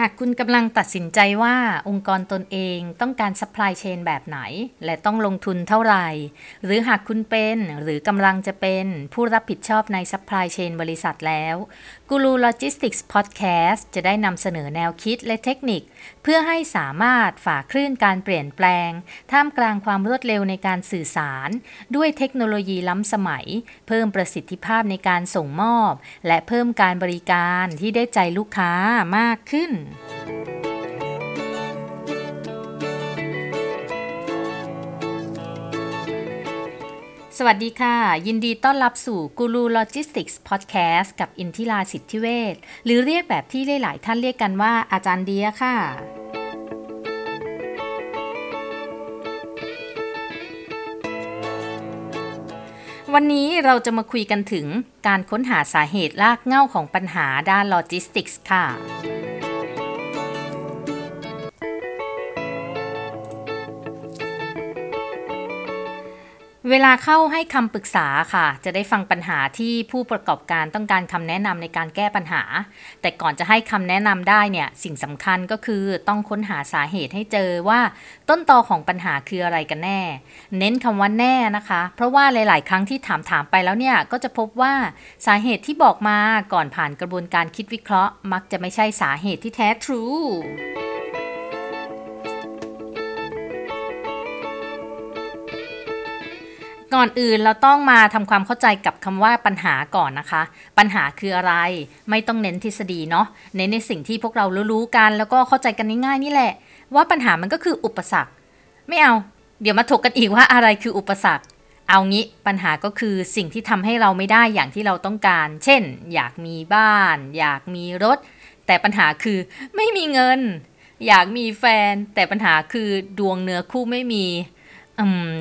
หากคุณกำลังตัดสินใจว่าองค์กรตนเองต้องการ supply chain แบบไหน และต้องลงทุนเท่าไหร่ หรือหากคุณเป็นหรือกำลังจะเป็นผู้รับผิดชอบใน supply chain บริษัทแล้วกูรูโลจิสติกส์พอดแคสต์จะได้นำเสนอแนวคิดและเทคนิค เพื่อให้สามารถฝ่าคลื่นการเปลี่ยนแปลง ท่ามกลางความรวดเร็วในการสื่อสาร ด้วยเทคโนโลยีล้ำสมัย เพิ่มประสิทธิภาพในการส่งมอบ และเพิ่มการบริการที่ได้ใจลูกค้ามากขึ้น สวัสดีค่ะ ยินดีต้อนรับสู่กูรูโลจิสติกส์พอดแคสต์กับอินทิราสิทธิเวชหรือเรียกแบบที่หลายๆท่านเรียกกันว่าอาจารย์เดียค่ะ วันนี้เราจะมาคุยกันถึงการค้นหาสาเหตุรากเหง้าของปัญหาด้านโลจิสติกส์ค่ะ เวลาเข้าให้คำปรึกษาค่ะ จะได้ฟังปัญหาที่ผู้ประกอบการต้องการคำแนะนำในการแก้ปัญหา แต่ก่อนจะให้คำแนะนำได้เนี่ยสิ่งสำคัญก็คือต้องค้นหาสาเหตุให้เจอว่า ต้นตอของปัญหาคืออะไรกันแน่ เน้นคำว่าแน่นะคะ เพราะว่าหลาย ๆ ครั้งที่ถามถามไปแล้วเนี่ยก็จะพบว่าสาเหตุที่บอกมาก่อนผ่านกระบวนการคิดวิเคราะห์ มักจะไม่ใช่สาเหตุที่แท้ทรู ก่อนอื่นเราต้องมาทำความเข้าใจกับคำว่าปัญหาก่อนนะคะ ปัญหาคืออะไร ไม่ต้องเน้นทฤษฎีเนาะ เน้นในสิ่งที่พวกเรารู้ๆกัน แล้วก็เข้าใจกันง่ายๆนี่แหละ ว่าปัญหามันก็คืออุปสรรค ไม่เอา เดี๋ยวมาถกกันอีกว่าอะไรคืออุปสรรค เอางี้ปัญหาก็คือสิ่งที่ทำให้เราไม่ได้อย่างที่เราต้องการ เช่น อยากมีบ้าน อยากมีรถ แต่ปัญหาคือไม่มีเงิน อยากมีแฟน แต่ปัญหาคือดวงเนื้อคู่ไม่มี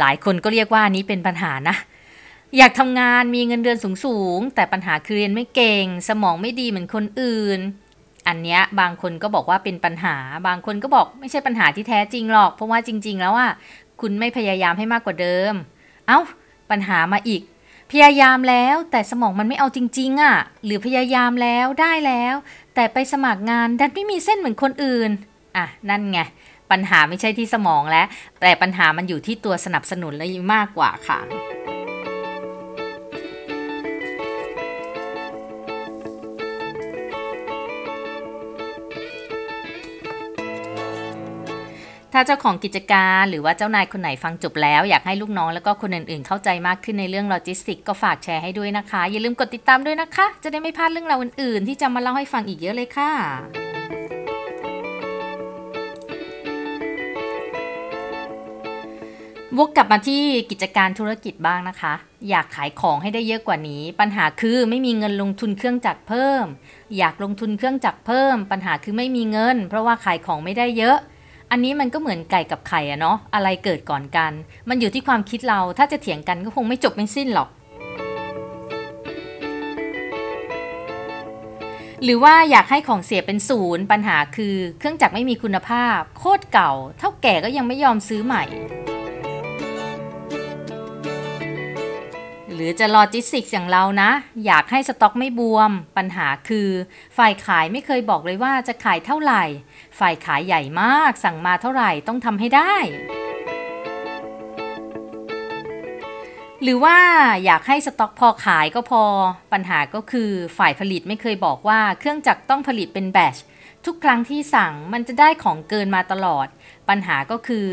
หลายคนก็เรียกว่านี้เป็นปัญหานะ อยากทำงานมีเงินเดือนสูงๆ แต่ปัญหาคือเรียนไม่เก่ง สมองไม่ดีเหมือนคนอื่น อันเนี้ยบางคนก็บอกว่าเป็นปัญหา บางคนก็บอกไม่ใช่ปัญหาที่แท้จริงหรอก เพราะว่าจริง ๆ แล้วอะคุณไม่พยายามให้มากกว่าเดิม เอ้า ปัญหามาอีก พยายามแล้วแต่สมองมันไม่เอาจริง ๆอะ หรือพยายามแล้วได้แล้ว แต่ไปสมัครงานดันไม่มีเส้นเหมือนคนอื่น อะ นั่นไง ปัญหาไม่ใช่ที่สมองแล้วแต่ปัญหามันอยู่ที่ตัวสนับสนุนเลยมากกว่าค่ะถ้าเจ้าของกิจการหรือว่าเจ้านายคนไหนฟังจบแล้ว อยากให้ลูกน้องแล้วก็คนอื่นๆ เข้าใจมากขึ้นในเรื่องโลจิสติกก็ฝากแชร์ให้ด้วยนะคะ อย่าลืมกดติดตามด้วยนะคะ จะได้ไม่พลาดเรื่องราวอื่นๆ ที่จะมาเล่าให้ฟังอีกเยอะเลยค่ะ วกกลับมาที่กิจการธุรกิจบ้างนะคะ อยากขายของให้ได้เยอะกว่านี้ ปัญหาคือไม่มีเงินลงทุนเครื่องจักรเพิ่ม อยากลงทุนเครื่องจักรเพิ่ม ปัญหาคือไม่มีเงิน เพราะว่าขายของไม่ได้เยอะ อันนี้มันก็เหมือนไก่กับไข่อะเนาะอะไรเกิดก่อนกัน มันอยู่ที่ความคิดเราถ้าจะเถียงกันก็คงไม่จบไม่สิ้นหรอก หรือว่าอยากให้ของเสียเป็นศูนย์ปัญหาคือเครื่องจักรไม่มีคุณภาพ โคตรเก่า เถ้าแก่ก็ยังไม่ยอมซื้อใหม่ หรือจะโลจิสติกส์อย่างเรานะ อยากให้สต็อกไม่บวม ปัญหาคือ ฝ่ายขายไม่เคยบอกเลยว่าจะขายเท่าไหร่ ฝ่ายขายใหญ่มากสั่งมาเท่าไหร่ต้องทำให้ได้ หรือว่าอยากให้สต็อกพอขายก็พอ ปัญหาก็คือฝ่ายผลิตไม่เคยบอกว่าเครื่องจักรต้องผลิตเป็นแบช ทุกครั้งที่สั่งมันจะได้ของเกินมาตลอด ปัญหาก็คือ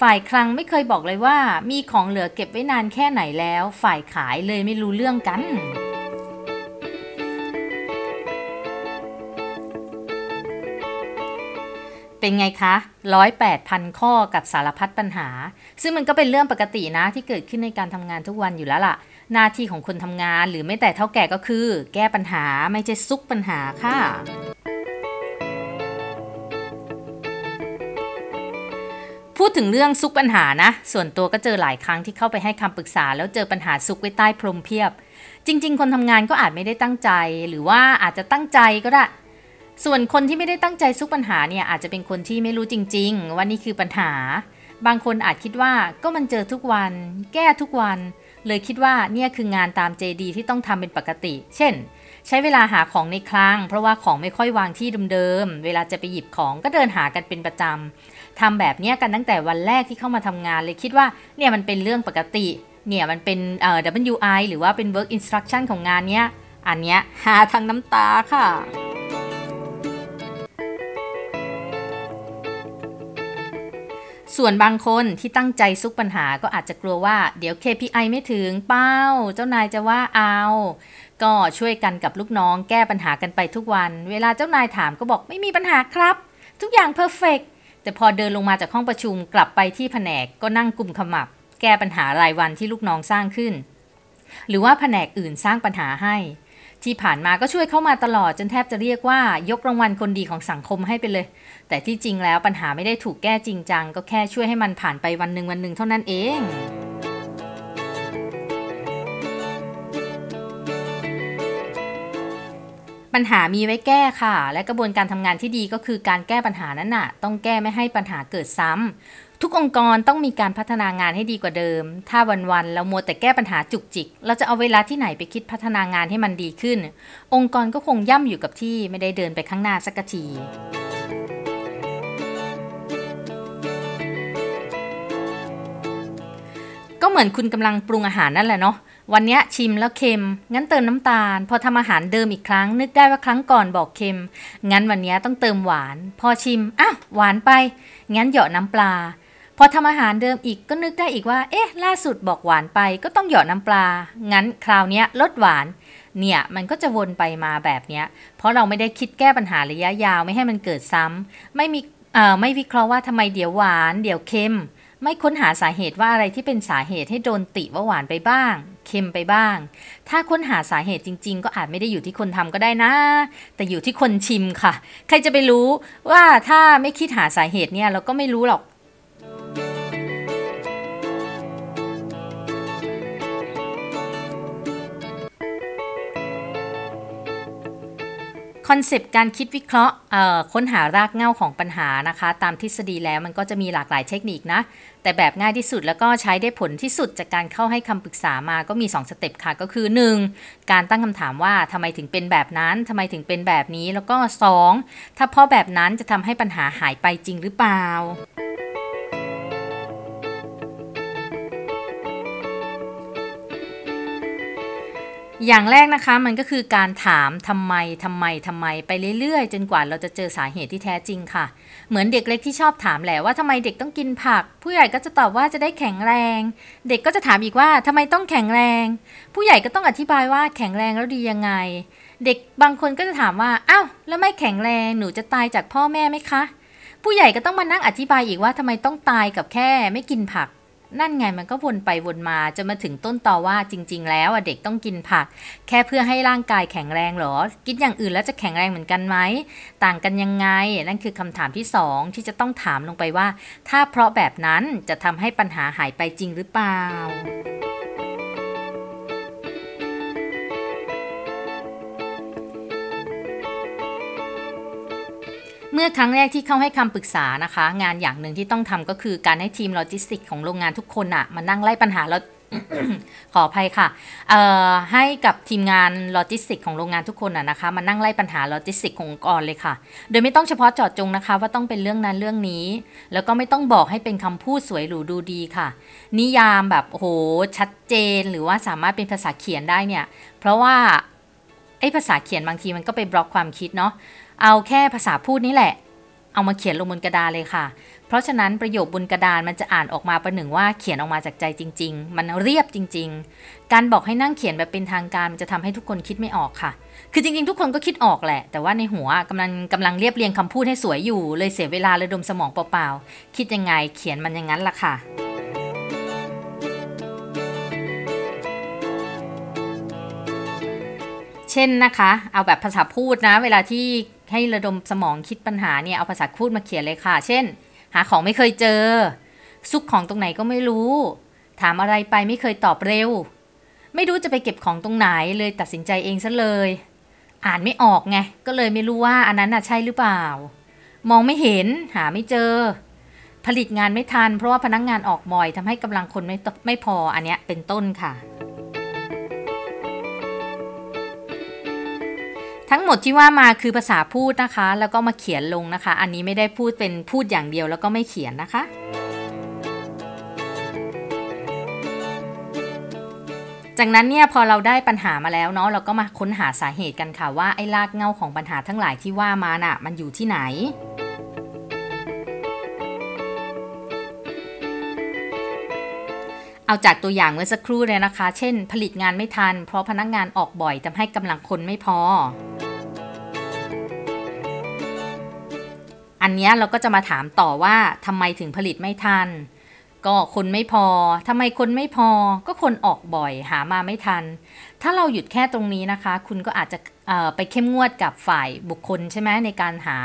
ฝ่ายคลังไม่เคยบอกเลยว่า มีของเหลือเก็บไว้นานแค่ไหนแล้ว ฝ่ายขายเลยไม่รู้เรื่องกันเป็นไงคะร้อยแปดพันข้อกับสารพัดปัญหา ซึ่งมันก็เป็นเรื่องปกตินะที่เกิดขึ้นในการทำงานทุกวันอยู่แล้วล่ะ หน้าที่ของคนทำงานหรือไม่แต่เท่าแก่ก็คือ แก้ปัญหาไม่ใช่ซุกปัญหาค่ะ พูดถึงเรื่องซุกปัญหานะ ส่วนตัวก็เจอหลายครั้งที่เข้าไปให้คำปรึกษา แล้วเจอปัญหาซุกไว้ใต้พรมเพียบ จริง ๆ คนทำงานก็อาจไม่ได้ตั้งใจ หรือว่าอาจจะตั้งใจก็ได้ ส่วนคนที่ไม่ได้ตั้งใจซุกปัญหาเนี่ยอาจจะเป็นคนที่ไม่รู้จริง ๆ ว่านี่คือปัญหา บางคนอาจคิดว่าก็มันเจอทุกวัน แก้ทุกวัน เลยคิดว่าเนี่ยคืองานตาม JD ที่ต้องทำเป็นปกติ เช่นใช้เวลาหาของในคลังเพราะว่าของไม่ค่อยวางที่เดิมๆ เวลาจะไปหยิบของก็เดินหากันเป็นประจำ ทำแบบนี้กันตั้งแต่วันแรกที่เข้ามาทำงานเลยคิดว่าเนี่ยมันเป็นเรื่องปกติ เนี่ยมันเป็นเอ่อ WI หรือว่าเป็น work instruction ของงานเนี้ย อันเนี้ยหาทางน้ำตาค่ะส่วนบางคนที่ตั้งใจซุกปัญหาก็อาจจะกลัวว่าเดี๋ยว KPI ไม่ถึงเป้า เจ้านายจะว่าเอา ก็ช่วยกันกับลูกน้องแก้ปัญหากันไปทุกวัน เวลาเจ้านายถามก็บอกไม่มีปัญหาครับ ทุกอย่างเพอร์เฟก แต่พอเดินลงมาจากห้องประชุมกลับไปที่แผนกก็นั่งกลุ่มขมับ แก้ปัญหารายวันที่ลูกน้องสร้างขึ้น หรือว่าแผนกอื่นสร้างปัญหาให้ ที่ผ่านมาก็ช่วยเข้ามาตลอดจนแทบจะเรียกว่ายกรางวัลคนดีของสังคมให้ไปเลย แต่ที่จริงแล้วปัญหาไม่ได้ถูกแก้จริงจังก็แค่ช่วยให้มันผ่านไปวันหนึ่งวันหนึ่งเท่านั้นเอง ปัญหามีไว้แก้ค่ะ และกระบวนการทำงานที่ดีก็คือการแก้ปัญหานั้นน่ะ ต้องแก้ไม่ให้ปัญหาเกิดซ้ำทุกองค์กรต้องมีการพัฒนางานให้ดีกว่าเดิม ถ้าวันๆเรามัวแต่แก้ปัญหาจุกจิก เราจะเอาเวลาที่ไหนไปคิดพัฒนางานให้มันดีขึ้น องค์กรก็คงย่ำอยู่กับที่ไม่ได้เดินไปข้างหน้าสักทีก็เหมือนคุณกำลังปรุงอาหารนั่นแหละเนาะ วันนี้ชิมแล้วเค็ม งั้นเติมน้ำตาล พอทำอาหารเดิมอีกครั้ง นึกได้ว่าครั้งก่อนบอกเค็ม งั้นวันนี้ต้องเติมหวาน พอชิม อ้าวหวานไป งั้นเหยาะน้ำปลา พอทำอาหารเดิมอีกก็นึกได้อีกว่า เอ๊ะ ล่าสุดบอกหวานไป ก็ต้องเหยาะน้ำปลา งั้นคราวนี้ลดหวาน เนี่ยมันก็จะวนไปมาแบบนี้ เพราะเราไม่ได้คิดแก้ปัญหาระยะยาวไม่ให้มันเกิดซ้ำ ไม่มีเอ่อไม่วิเคราะห์ว่าทำไมเดี๋ยวหวาน เดี๋ยวเค็ม ไม่ค้นหาสาเหตุว่าอะไรที่เป็นสาเหตุให้โดนติว่าหวานไปบ้าง เค็มไปบ้าง ถ้าค้นหาสาเหตุจริง ๆ ก็อาจไม่ได้อยู่ที่คนทำก็ได้นะ แต่อยู่ที่คนชิมค่ะ ใครจะไปรู้ว่าถ้าไม่คิดหาสาเหตุเนี่ยเราก็ไม่รู้หรอก concept การคิดวิเคราะห์ค้นหารากเหง้าของปัญหานะคะ ตามทฤษฎีแล้วมันก็จะมีหลากหลายเทคนิคนะ แต่แบบง่ายที่สุดแล้วก็ใช้ได้ผลที่สุดจากการเข้าให้คำปรึกษามาก็มี 2 step ค่ะ ก็คือ 1. การตั้งคำถามว่าทำไมถึงเป็นแบบนั้นทำไมถึงเป็นแบบนี้แล้วก็ 2. ถ้าเพราะแบบนั้นจะทำให้ปัญหาหายไปจริงหรือเปล่า อย่างแรกนะคะมันก็คือการถามทำไมทำไมทำไมไปเรื่อยๆ จนกว่าเราจะเจอสาเหตุที่แท้จริงค่ะ เหมือนเด็กเล็กที่ชอบถามแหละว่าทำไมเด็กต้องกินผัก ผู้ใหญ่ก็จะตอบว่าจะได้แข็งแรง เด็กก็จะถามอีกว่าทำไมต้องแข็งแรง ผู้ใหญ่ก็ต้องอธิบายว่าแข็งแรงแล้วดียังไง เด็กบางคนก็จะถามว่าอ้าวแล้วไม่แข็งแรงหนูจะตายจากพ่อแม่ไหมคะ ผู้ใหญ่ก็ต้องมานั่งอธิบายอีกว่าทำไมต้องตายกับแค่ไม่กินผัก นั่นไงมันก็วนไปวนมาจะมาถึงต้นตอว่าจริง ๆ แล้วอะเด็กต้องกินผัก แค่เพื่อให้ร่างกายแข็งแรงเหรอ กินอย่างอื่นแล้วจะแข็งแรงเหมือนกันไหมต่างกันยังไง นั่นคือคำถามที่สองที่จะต้องถามลงไปว่า ถ้าเพราะแบบนั้นจะทำให้ปัญหาหายไปจริงหรือเปล่า เมื่อครั้งแรกที่เข้าให้คำปรึกษานะคะ งานอย่างหนึ่งที่ต้องทำก็คือการให้ทีมโลจิสติกของโรงงานทุกคนอะมานั่งไล่ปัญหาแล้วขออภัยค่ะให้กับทีมงานโลจิสติกของโรงงานทุกคนอะนะคะ มานั่งไล่ปัญหาโลจิสติกขององค์กรเลยค่ะ โดยไม่ต้องเฉพาะเจาะจงนะคะ ว่าต้องเป็นเรื่องนั้นเรื่องนี้ แล้วก็ไม่ต้องบอกให้เป็นคำพูดสวยหรูดูดีค่ะ นิยามแบบโอ้โหชัดเจนหรือว่าสามารถเป็นภาษาเขียนได้เนี่ย เพราะว่าไอ้ภาษาเขียนบางทีมันก็ไปบล็อกความคิดเนาะ เอาแค่ภาษาพูดนี่แหละ เอามาเขียนลงบนกระดานเลยค่ะ เพราะฉะนั้นประโยคบนกระดานมันจะอ่านออกมาประหนึ่งว่าเขียนออกมาจากใจจริง ๆ มันเรียบจริง ๆ การบอกให้นั่งเขียนแบบเป็นทางการมันจะทำให้ทุกคนคิดไม่ออกค่ะ คือจริง ๆ ทุกคนก็คิดออกแหละ แต่ว่าในหัวกำลังกำลังเรียบเรียงคำพูดให้สวยอยู่ เลยเสียเวลาระดมสมองเปล่าๆคิดยังไงเขียนมันอย่างนั้นล่ะค่ะเช่นนะคะ เอาแบบภาษาพูดนะ เวลาที่ ให้ระดมสมองคิดปัญหาเนี่ยเอาภาษาพูดมาเขียนเลยค่ะ เช่น หาของไม่เคยเจอ ซุกของตรงไหนก็ไม่รู้ ถามอะไรไปไม่เคยตอบเร็ว ไม่รู้จะไปเก็บของตรงไหนเลยตัดสินใจเองซะเลย อ่านไม่ออกไงก็เลยไม่รู้ว่าอันนั้นน่ะใช่หรือเปล่า มองไม่เห็นหาไม่เจอ ผลิตงานไม่ทัน เพราะว่าพนักงงานออกบ่อยทำให้กำลังคนไม่ตไม่พออันเนี้ยเป็นต้นค่ะ ทั้งหมดที่ว่ามาคือภาษาพูดนะคะ แล้วก็มาเขียนลงนะคะ อันนี้ไม่ได้พูดเป็นพูดอย่างเดียวแล้วก็ไม่เขียนนะคะ จากนั้นเนี่ยพอเราได้ปัญหามาแล้วเนาะเราก็มาค้นหาสาเหตุกันค่ะว่าไอ้รากเหง้าของปัญหาทั้งหลายที่ว่ามาน่ะ มันอยู่ที่ไหนเอาจากตัวอย่างเมื่อสักครู่เลยนะคะ เช่น ผลิตงานไม่ทัน เพราะพนักงานออกบ่อยทำให้กำลังคนไม่พอ อันนี้เราก็จะมาถามต่อว่าทำไมถึงผลิตไม่ทัน ก็คนไม่พอทำไมคนไม่พอ ก็คนออกบ่อยหามาไม่ทัน ถ้าเราหยุดแค่ตรงนี้นะคะ คุณก็อาจจะไปเข้มงวดกับฝ่ายบุคคลใช่ไหมในการหา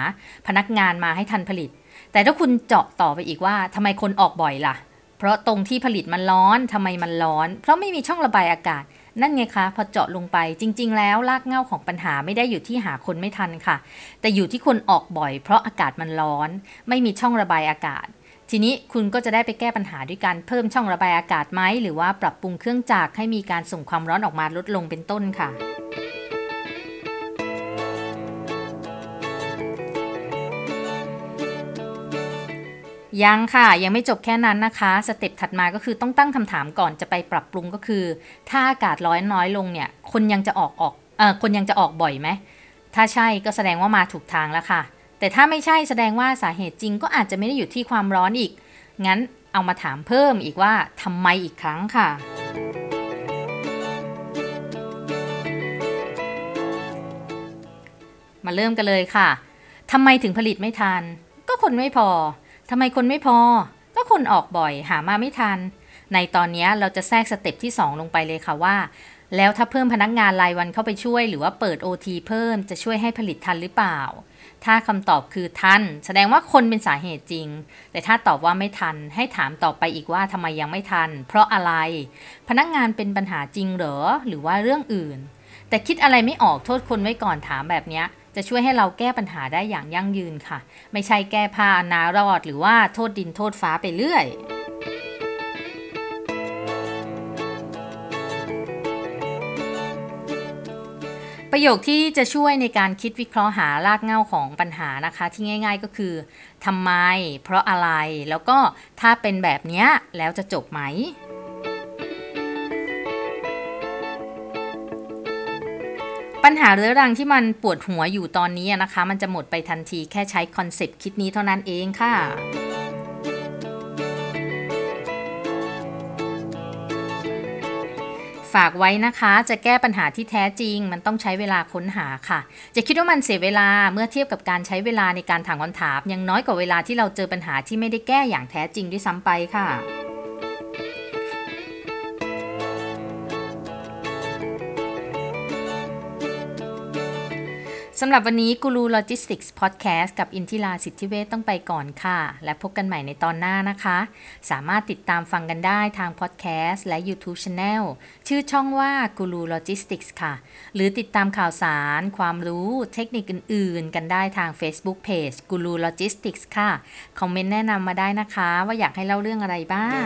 พนักงานมาให้ทันผลิต แต่ถ้าคุณเจาะต่อไปอีกว่าทำไมคนออกบ่อยล่ะ เพราะตรงที่ผลิตมันร้อนทำไมมันร้อน เพราะไม่มีช่องระบายอากาศ นั่นไงคะพอเจาะลงไปจริง ๆ แล้วรากเง้าของปัญหาไม่ได้อยู่ที่หาคนไม่ทันค่ะ แต่อยู่ที่คนออกบ่อย เพราะอากาศมันร้อน ไม่มีช่องระบายอากาศ ทีนี้คุณก็จะได้ไปแก้ปัญหาด้วยการเพิ่มช่องระบายอากาศไหมหรือว่าปรับปรุงเครื่องจักรให้มีการส่งความร้อนออกมาลดลงเป็นต้นค่ะ ยังค่ะ ยังไม่จบแค่นั้นนะคะ สเต็ปถัดมาก็คือต้องตั้งคำถามก่อนจะไปปรับปรุงก็คือ ถ้าอากาศร้อนน้อยลงเนี่ย คนยังจะออกออกเออคนยังจะออกบ่อยไหม ถ้าใช่ก็แสดงว่ามาถูกทางแล้วค่ะ แต่ถ้าไม่ใช่แสดงว่าสาเหตุจริงก็อาจจะไม่ได้อยู่ที่ความร้อนอีก งั้นเอามาถามเพิ่มอีกว่าทำไมอีกครั้งค่ะมาเริ่มกันเลยค่ะ ทำไมถึงผลิตไม่ทัน ก็คนไม่พอ ทำไมคนไม่พอ ก็คนออกบ่อยหามาไม่ทัน ในตอนนี้เราจะแทรกสเต็ปที่ 2 ลงไปเลยค่ะว่า แล้วถ้าเพิ่มพนักงานรายวันเข้าไปช่วย หรือว่าเปิด OT เพิ่มจะช่วยให้ผลิตทันหรือเปล่า ถ้าคำตอบคือทัน แสดงว่าคนเป็นสาเหตุจริง แต่ถ้าตอบว่าไม่ทัน ให้ถามต่อไปอีกว่าทำไมยังไม่ทัน เพราะอะไร พนักงานเป็นปัญหาจริงเหรอหรือว่าเรื่องอื่นแต่คิดอะไรไม่ออกโทษคนไว้ก่อนถามแบบนี้ จะช่วยให้เราแก้ปัญหาได้อย่างยั่งยืนค่ะ ไม่ใช่แก้ผ้านารอดหรือว่าโทษดินโทษฟ้าไปเรื่อยประโยคที่จะช่วยในการคิดวิเคราะห์หารากเหง้าของปัญหานะคะ ที่ง่าย ๆก็คือทำไม เพราะอะไรแล้วก็ถ้าเป็นแบบนี้แล้วจะจบไหม ปัญหาเรื้อรังที่มันปวดหัวอยู่ตอนนี้นะคะ มันจะหมดไปทันทีแค่ใช้คอนเซปต์คิดนี้เท่านั้นเองค่ะฝากไว้นะคะ จะแก้ปัญหาที่แท้จริง มันต้องใช้เวลาค้นหาค่ะ จะคิดว่ามันเสียเวลาเมื่อเทียบกับการใช้เวลาในการถามคำถามยังน้อยกว่าเวลาที่เราเจอปัญหาที่ไม่ได้แก้อย่างแท้จริงด้วยซ้ำไปค่ะ สำหรับวันนี้กูรูโลจิสติกส์พอดแคสต์กับอินทิราสิทธิเวชต้องไปก่อนค่ะ และพบกันใหม่ในตอนหน้านะคะ สามารถติดตามฟังกันได้ทางพอดแคสต์และ YouTube Channel ชื่อช่องว่ากูรูโลจิสติกส์ค่ะ หรือติดตามข่าวสาร ความรู้เทคนิคอื่นๆ กันได้ทาง Facebook Page กูรูโลจิสติกส์ค่ะ คอมเมนต์แนะนำมาได้นะคะ ว่าอยากให้เล่าเรื่องอะไรบ้าง